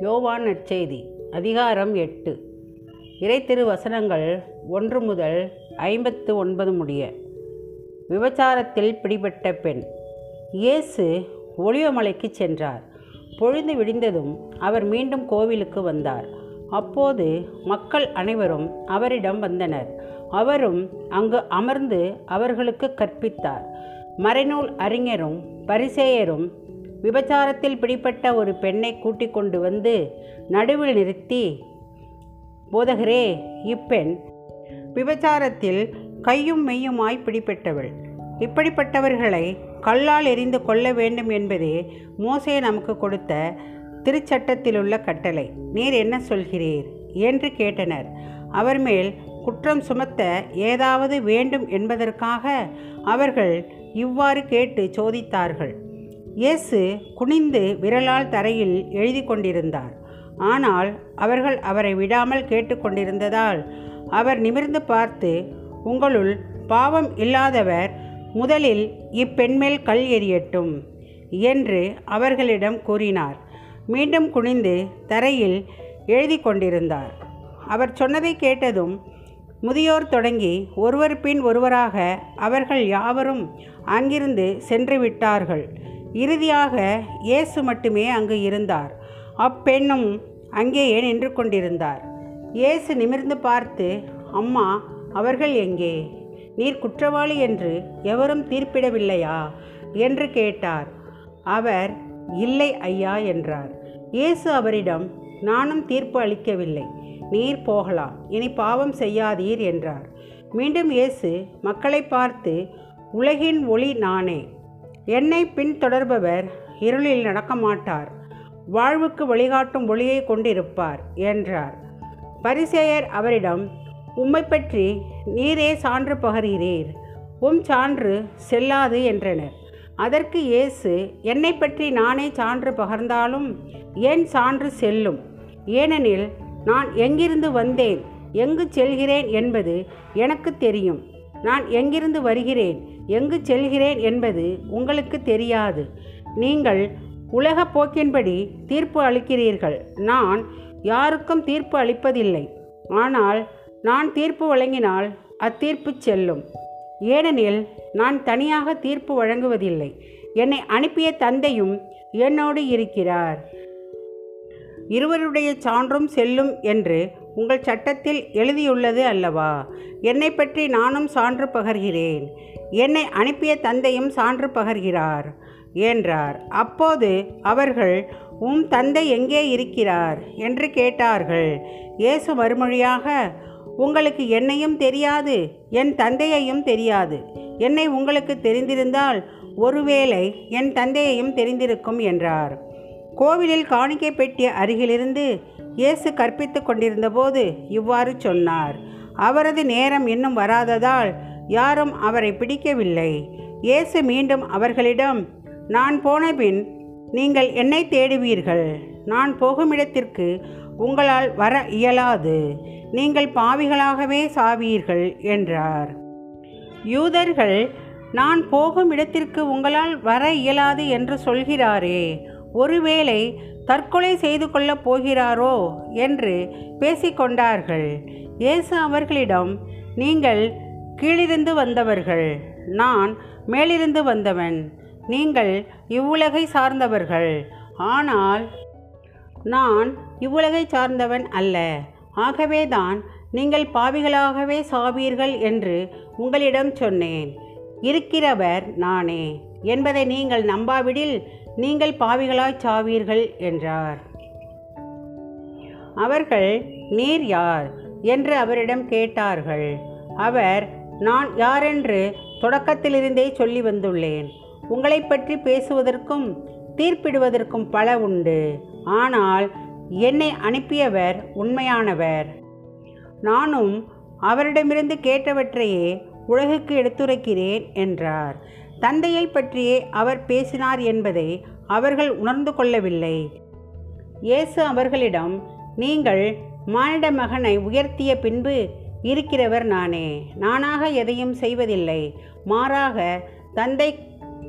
யோவான் நற்செய்தி அதிகாரம் எட்டு. இறைத்திரு வசனங்கள் ஒன்று முதல் ஐம்பத்து ஒன்பது முடிய. விபச்சாரத்தில் பிடிபட்ட பெண். இயேசு ஒளிவமலைக்கு சென்றார். பொழுது விடிந்ததும் அவர் மீண்டும் கோவிலுக்கு வந்தார். அப்போது மக்கள் அனைவரும் அவரிடம் வந்தனர். அவரும் அங்கு அமர்ந்து அவர்களுக்கு கற்பித்தார். மறைநூல் அறிஞரும் பரிசேயரும் விபச்சாரத்தில் பிடிப்பட்ட ஒரு பெண்ணை கூட்டிக் கொண்டு வந்து நடுவில் நிறுத்தி போதகரே இப்பெண் விபச்சாரத்தில் கையும் மெய்யுமாய் பிடிபட்டவள். இப்படிப்பட்டவர்களை கல்லால் எறிந்து கொள்ள வேண்டும் என்பதே மோசே நமக்கு கொடுத்த திருச்சட்டத்திலுள்ள கட்டளை. நீர் என்ன சொல்கிறீர்? என்று கேட்டனர். அவர் மேல் குற்றம் சுமத்த ஏதாவது வேண்டும் என்பதற்காக அவர்கள் இவ்வாறு கேட்டு சோதித்தார்கள். இயேசு குனிந்து விரலால் தரையில் எழுதி கொண்டிருந்தார் ஆனால் அவர்கள் அவரை விடாமல் கேட்டுக்கொண்டிருந்ததால் அவர் நிமிர்ந்து பார்த்து உங்களுள் பாவம் இல்லாதவர் முதலில் இப்பெண்மேல் கல் எறியட்டும் என்று அவர்களிடம் கூறினார். மீண்டும் குனிந்து தரையில் எழுதி கொண்டிருந்தார் அவர் சொன்னதை கேட்டதும் முதியோர் தொடங்கி ஒருவர் பின் ஒருவராக அவர்கள் யாவரும் அங்கிருந்து சென்று விட்டார்கள். இறுதியாக இயேசு மட்டுமே அங்கு இருந்தார். அப்பெண்ணும் அங்கேயே நின்று கொண்டிருந்தார். இயேசு நிமிர்ந்து பார்த்து அம்மா அவர்கள் எங்கே? நீர் குற்றவாளி என்று எவரும் தீர்ப்பிடவில்லையா? என்று கேட்டார். அவர் இல்லை ஐயா என்றார். இயேசு அவரிடம் நானும் தீர்ப்பு அளிக்கவில்லை. நீர் போகலாம். இனி பாவம் செய்யாதீர் என்றார். மீண்டும் இயேசு மக்களை பார்த்து உலகின் ஒளி நானே. என்னை பின்தொடர்பவர் இருளில் நடக்க மாட்டார் வாழ்வுக்கு வழிகாட்டும் ஒளியை கொண்டிருப்பார் என்றார். பரிசேயர் அவரிடம் உம்மை பற்றி நீரே சான்று பகர்கிறீர். உம் சான்று செல்லாது என்றனர். அதற்கு இயேசு என்னை பற்றி நானே சான்று பகர்ந்தாலும் என் சான்று செல்லும்? ஏனெனில் நான் எங்கிருந்து வந்தேன்? எங்கு செல்கிறேன்? என்பது எனக்கு தெரியும். நான் எங்கிருந்து வருகிறேன்? எங்கு செல்கிறேன் என்பது உங்களுக்கு தெரியாது. நீங்கள் உலக போக்கின்படி தீர்ப்பு அளிக்கிறீர்கள். நான் யாருக்கும் தீர்ப்பு அளிப்பதில்லை. ஆனால் நான் தீர்ப்பு வழங்கினால் அத்தீர்ப்பு செல்லும். ஏனெனில் நான் தனியாக தீர்ப்பு வழங்குவதில்லை. என்னை அனுப்பிய தந்தையும் என்னோடு இருக்கிறார். இருவருடைய சான்றும் செல்லும் என்று உங்கள் சட்டத்தில் எழுதியுள்ளது அல்லவா? என்னை பற்றி நானும் சான்று பகர்கிறேன். என்னை அனுப்பிய தந்தையும் சான்று பகர்கிறார் என்றார். அப்போது அவர்கள் உம் தந்தை எங்கே இருக்கிறார்? என்று கேட்டார்கள். இயேசு மறுமொழியாக உங்களுக்கு என்னையும் தெரியாது என் தந்தையையும் தெரியாது. என்னை உங்களுக்கு தெரிந்திருந்தால் ஒருவேளை என் தந்தையையும் தெரிந்திருக்கும் என்றார். கோவிலில் காணிக்கை பெட்டிய அருகிலிருந்து இயேசு கற்பித்து கொண்டிருந்தபோது இவ்வாறு சொன்னார். அவரது நேரம் இன்னும் வராததால் யாரும் அவரை பிடிக்கவில்லை. இயேசு மீண்டும் அவர்களிடம் நான் போனபின் நீங்கள் என்னை தேடுவீர்கள். நான் போகும் இடத்திற்கு உங்களால் வர இயலாது. நீங்கள் பாவிகளாகவே சாவீர்கள் என்றார். யூதர்கள் நான் போகும் இடத்திற்கு உங்களால் வர இயலாது என்று சொல்கிறாரே. ஒருவேளை தற்கொலை செய்து கொள்ளப் போகிறாரோ என்று பேசிக்கொண்டார்கள். இயேசு அவர்களிடம் நீங்கள் கீழிருந்து வந்தவர்கள் நான் மேலிருந்து வந்தவன். நீங்கள் இவ்வுலகை சார்ந்தவர்கள். ஆனால் நான் இவ்வுலகை சார்ந்தவன் அல்ல. ஆகவேதான் நீங்கள் பாவிகளாகவே சாவீர்கள் என்று உங்களிடம் சொன்னேன். இருக்கிறவர் நானே. என்பதை நீங்கள் நம்பாவிடில் நீங்கள் பாவிகளாய் சாவீர்கள் என்றார். அவர்கள் நீர் யார்? என்று அவரிடம் கேட்டார்கள். அவர் நான் யாரென்று தொடக்கத்திலிருந்தே சொல்லி வந்துள்ளேன். உங்களை பற்றி பேசுவதற்கும் தீர்ப்பிடுவதற்கும் பல உண்டு. ஆனால் என்னை அனுப்பியவர் உண்மையானவர். நானும் அவரிடமிருந்து கேட்டவற்றையே உலகுக்கு எடுத்துரைக்கிறேன் என்றார். தந்தையை பற்றியே அவர் பேசினார் என்பதை அவர்கள் உணர்ந்து கொள்ளவில்லை. இயேசு அவர்களிடம் நீங்கள் மானிட மகனை உயர்த்திய பின்பு இருக்கிறவர் நானே. நானாக எதையும் செய்வதில்லை. மாறாக தந்தை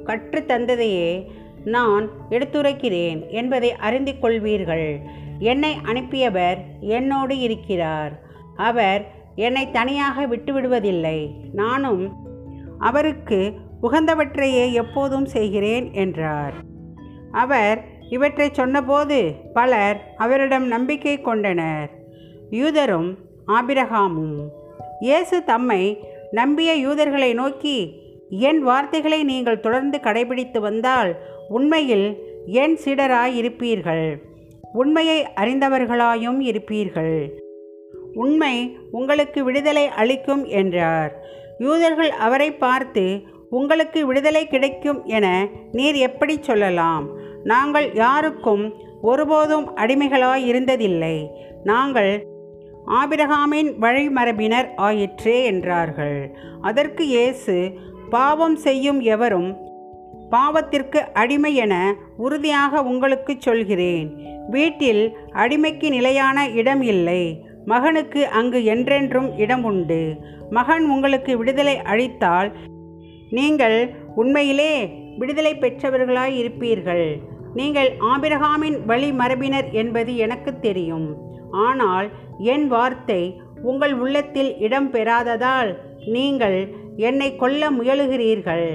கற்று தந்ததையே நான் எடுத்துரைக்கிறேன் என்பதை அறிந்து கொள்வீர்கள். என்னை அனுப்பியவர் என்னோடு இருக்கிறார். அவர் என்னை தனியாக விட்டுவிடுவதில்லை. நானும் அவருக்கு உகந்தவற்றையே எப்போதும் செய்கிறேன் என்றார். அவர் இவற்றை சொன்னபோது பலர் அவரிடம் நம்பிக்கை கொண்டனர். யூதரும் ஆபிரகாமும் இயேசு தம்மை நம்பிய யூதர்களை நோக்கி என் வார்த்தைகளை நீங்கள் தொடர்ந்து கடைபிடித்து வந்தால் உண்மையில் என் சீடராய் இருப்பீர்கள் உண்மையை அறிந்தவர்களாயும் இருப்பீர்கள். உண்மை உங்களுக்கு விடுதலை அளிக்கும் என்றார். யூதர்கள் அவரை பார்த்து உங்களுக்கு விடுதலை கிடைக்கும் என நீர் எப்படி சொல்லலாம்? நாங்கள் யாருக்கும் ஒருபோதும் அடிமைகளாய் இருந்ததில்லை. நாங்கள் ஆபிரகாமின் வழிமரபினர் ஆயிற்றே என்றார்கள். அதற்கு இயேசு பாவம் செய்யும் எவரும் பாவத்திற்கு அடிமை என உறுதியாக உங்களுக்கு சொல்கிறேன். வீட்டில் அடிமைக்கு நிலையான இடம் இல்லை. மகனுக்கு அங்கு என்றென்றும் இடம் உண்டு. மகன் உங்களுக்கு விடுதலை அளித்தால் நீங்கள் உண்மையிலே விடுதலை பெற்றவர்களாய் இருப்பீர்கள். நீங்கள் ஆபிரகாமின் வழி மரபினர் என்பது எனக்கு தெரியும். ஆனால் என் வார்த்தை உங்கள் உள்ளத்தில் இடம் பெறாததால் நீங்கள் என்னை கொல்ல முயலுகிறீர்கள்.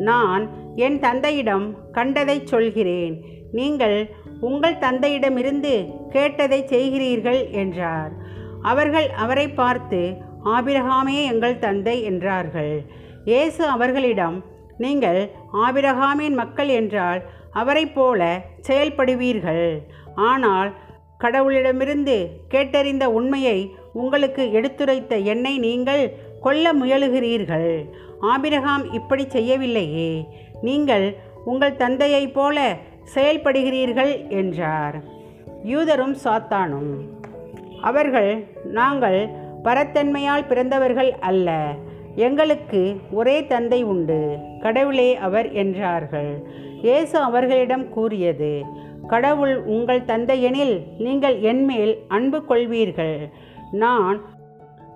நான் என் தந்தையிடம் கண்டதை சொல்கிறேன். நீங்கள் உங்கள் தந்தையிடமிருந்து கேட்டதை செய்கிறீர்கள் என்றார். அவர்கள் அவரை பார்த்து ஆபிரகாமே எங்கள் தந்தை என்றார்கள். இயேசு அவர்களிடம் நீங்கள் ஆபிரகாமின் மக்கள் என்றால் அவரைப் போல செயல்படுவீர்கள். ஆனால் கடவுளிடமிருந்து கேட்டறிந்த உண்மையை உங்களுக்கு எடுத்துரைத்த என்னை நீங்கள் கொல்ல முயலுகிறீர்கள். ஆபிரகாம் இப்படி செய்யவில்லையே. நீங்கள் உங்கள் தந்தையைப் போல செயல்படுகிறீர்கள் என்றார். யூதரும் சாத்தானும் அவர்கள் நாங்கள் பரத்தன்மையால் பிறந்தவர்கள் அல்ல. எங்களுக்கு ஒரே தந்தை உண்டு கடவுளே அவர் என்றார்கள். இயேசு அவர்களிடம் கூறியது கடவுள் உங்கள் தந்தையெனில் நீங்கள் என்மேல் அன்பு கொள்வீர்கள். நான்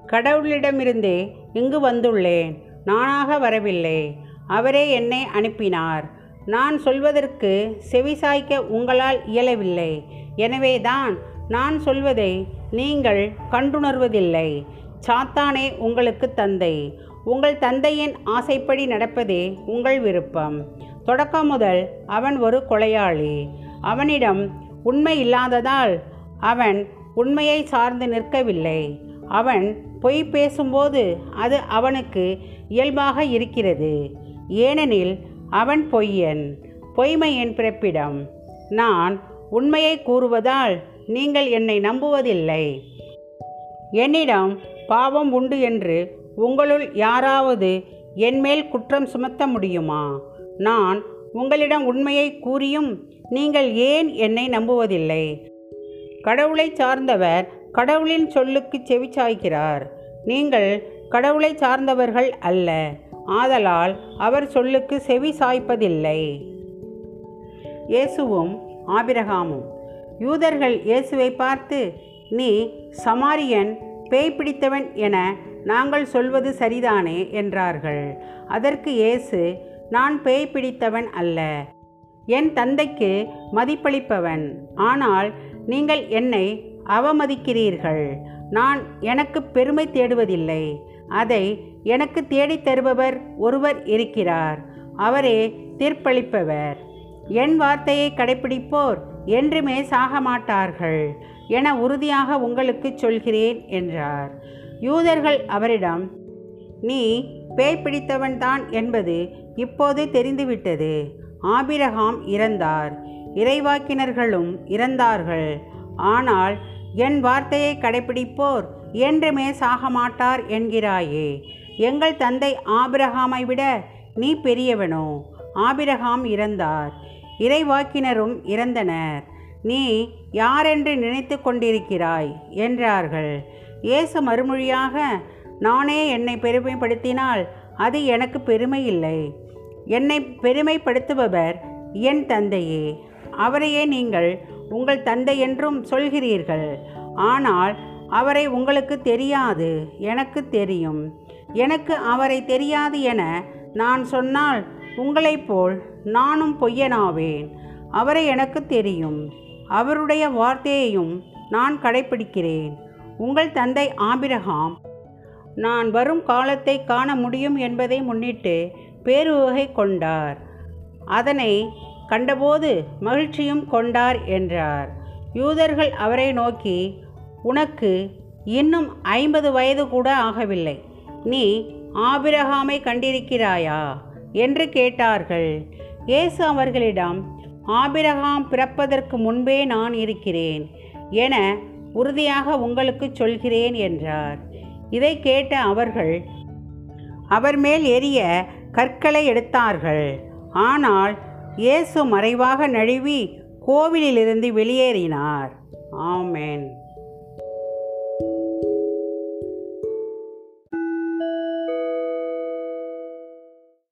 கடவுளிடமிருந்தே இங்கு வந்துள்ளேன் நானாக வரவில்லை. அவரே என்னை அனுப்பினார். நான் சொல்வதற்கு செவிசாய்க்க உங்களால் இயலவில்லை. எனவேதான் நான் சொல்வதை நீங்கள் கண்டுணர்வதில்லை. சாத்தானே உங்களுக்கு தந்தை. உங்கள் தந்தையின் ஆசைப்படி நடப்பதே உங்கள் விருப்பம். தொடக்கம் முதல் அவன் ஒரு கொலையாளி. அவனிடம் உண்மை இல்லாததால் அவன் உண்மையை சார்ந்து நிற்கவில்லை. அவன் பொய் பேசும்போது அது அவனுக்கு இயல்பாக இருக்கிறது. ஏனெனில் அவன் பொய்யன். பொய்மையின் பிறப்பிடம். நான் உண்மையை கூறுவதால் நீங்கள் என்னை நம்புவதில்லை. என்னிடம் பாவம் உண்டு என்று உங்களுள் யாராவது என்மேல் குற்றம் சுமத்த முடியுமா? நான் உங்களிடம் உண்மையை கூறியும் நீங்கள் ஏன் என்னை நம்புவதில்லை? கடவுளை சார்ந்தவர் கடவுளின் சொல்லுக்கு செவிச்சாய்க்கிறார் நீங்கள் கடவுளை சார்ந்தவர்கள் அல்ல ஆதலால் அவர் சொல்லுக்கு செவி சாய்ப்பதில்லை. இயேசுவும் ஆபிரகாமும் யூதர்கள் இயேசுவை பார்த்து நீ சமாரியன் பேய் பிடித்தவன் என நாங்கள் சொல்வது சரிதானே? என்றார்கள். அதற்கு இயேசு நான் பேய் பிடித்தவன் அல்ல. என் தந்தைக்கு மதிப்பளிப்பவன். ஆனால் நீங்கள் என்னை அவமதிக்கிறீர்கள். நான் எனக்கு பெருமை தேடுவதில்லை. அதை எனக்கு தேடித் தருபவர் ஒருவர் இருக்கிறார். அவரே தீர்ப்பளிப்பவர். என் வார்த்தையை கடைப்பிடிப்போர் என்றுமே சாக மாட்டார்கள் என உறுதியாக உங்களுக்கு சொல்கிறேன் என்றார். யூதர்கள் அவரிடம் நீ பேய் பிடித்தவன்தான் என்பது இப்போது தெரிந்துவிட்டது. ஆபிரகாம் இறந்தார். இறைவாக்கினர்களும் இறந்தார்கள். ஆனால் என் வார்த்தையை கடைப்பிடிப்போர் என்றுமே சாக மாட்டார் என்கிறாயே. எங்கள் தந்தை ஆபிரகாமை விட நீ பெரியவனோ? ஆபிரகாம் இறந்தார். இறைவாக்கினரும் இறந்தனர். நீ யாரென்று நினைத்து கொண்டிருக்கிறாய்? என்றார்கள். இயேசு மறுமொழியாக நானே என்னை பெருமைப்படுத்தினால் அது எனக்கு பெருமை இல்லை. என்னை பெருமைப்படுத்துபவர் என் தந்தையே. அவரையே நீங்கள் உங்கள் தந்தை என்றும் சொல்கிறீர்கள். ஆனால் அவரை உங்களுக்கு தெரியாது எனக்கு தெரியும். எனக்கு அவரை தெரியாது என நான் சொன்னால் உங்களைப் போல் நானும் பொய்யனாவேன். அவரை எனக்கு தெரியும். அவருடைய வார்த்தையையும் நான் கடைப்பிடிக்கிறேன். உங்கள் தந்தை ஆபிரகாம் நான் வரும் காலத்தை காண முடியும் என்பதை முன்னிட்டு பேருவகை கொண்டார். அதனை கண்டபோது மகிழ்ச்சியும் கொண்டார் என்றார். யூதர்கள் அவரை நோக்கி உனக்கு இன்னும் ஐம்பது வயது கூட ஆகவில்லை. நீ ஆபிரகாமை கண்டிருக்கிறாயா? என்று கேட்டார்கள். இயேசு அவர்களிடம் ஆபிரகாம் பிறப்பதற்கு முன்பே நான் இருக்கிறேன். என உறுதியாக உங்களுக்கு சொல்கிறேன் என்றார். இதை கேட்ட அவர்கள் அவர் மேல் எரிய கற்களை எடுத்தார்கள். ஆனால் இயேசு மறைவாக நழுவி கோவிலிலிருந்து வெளியேறினார். ஆமென்.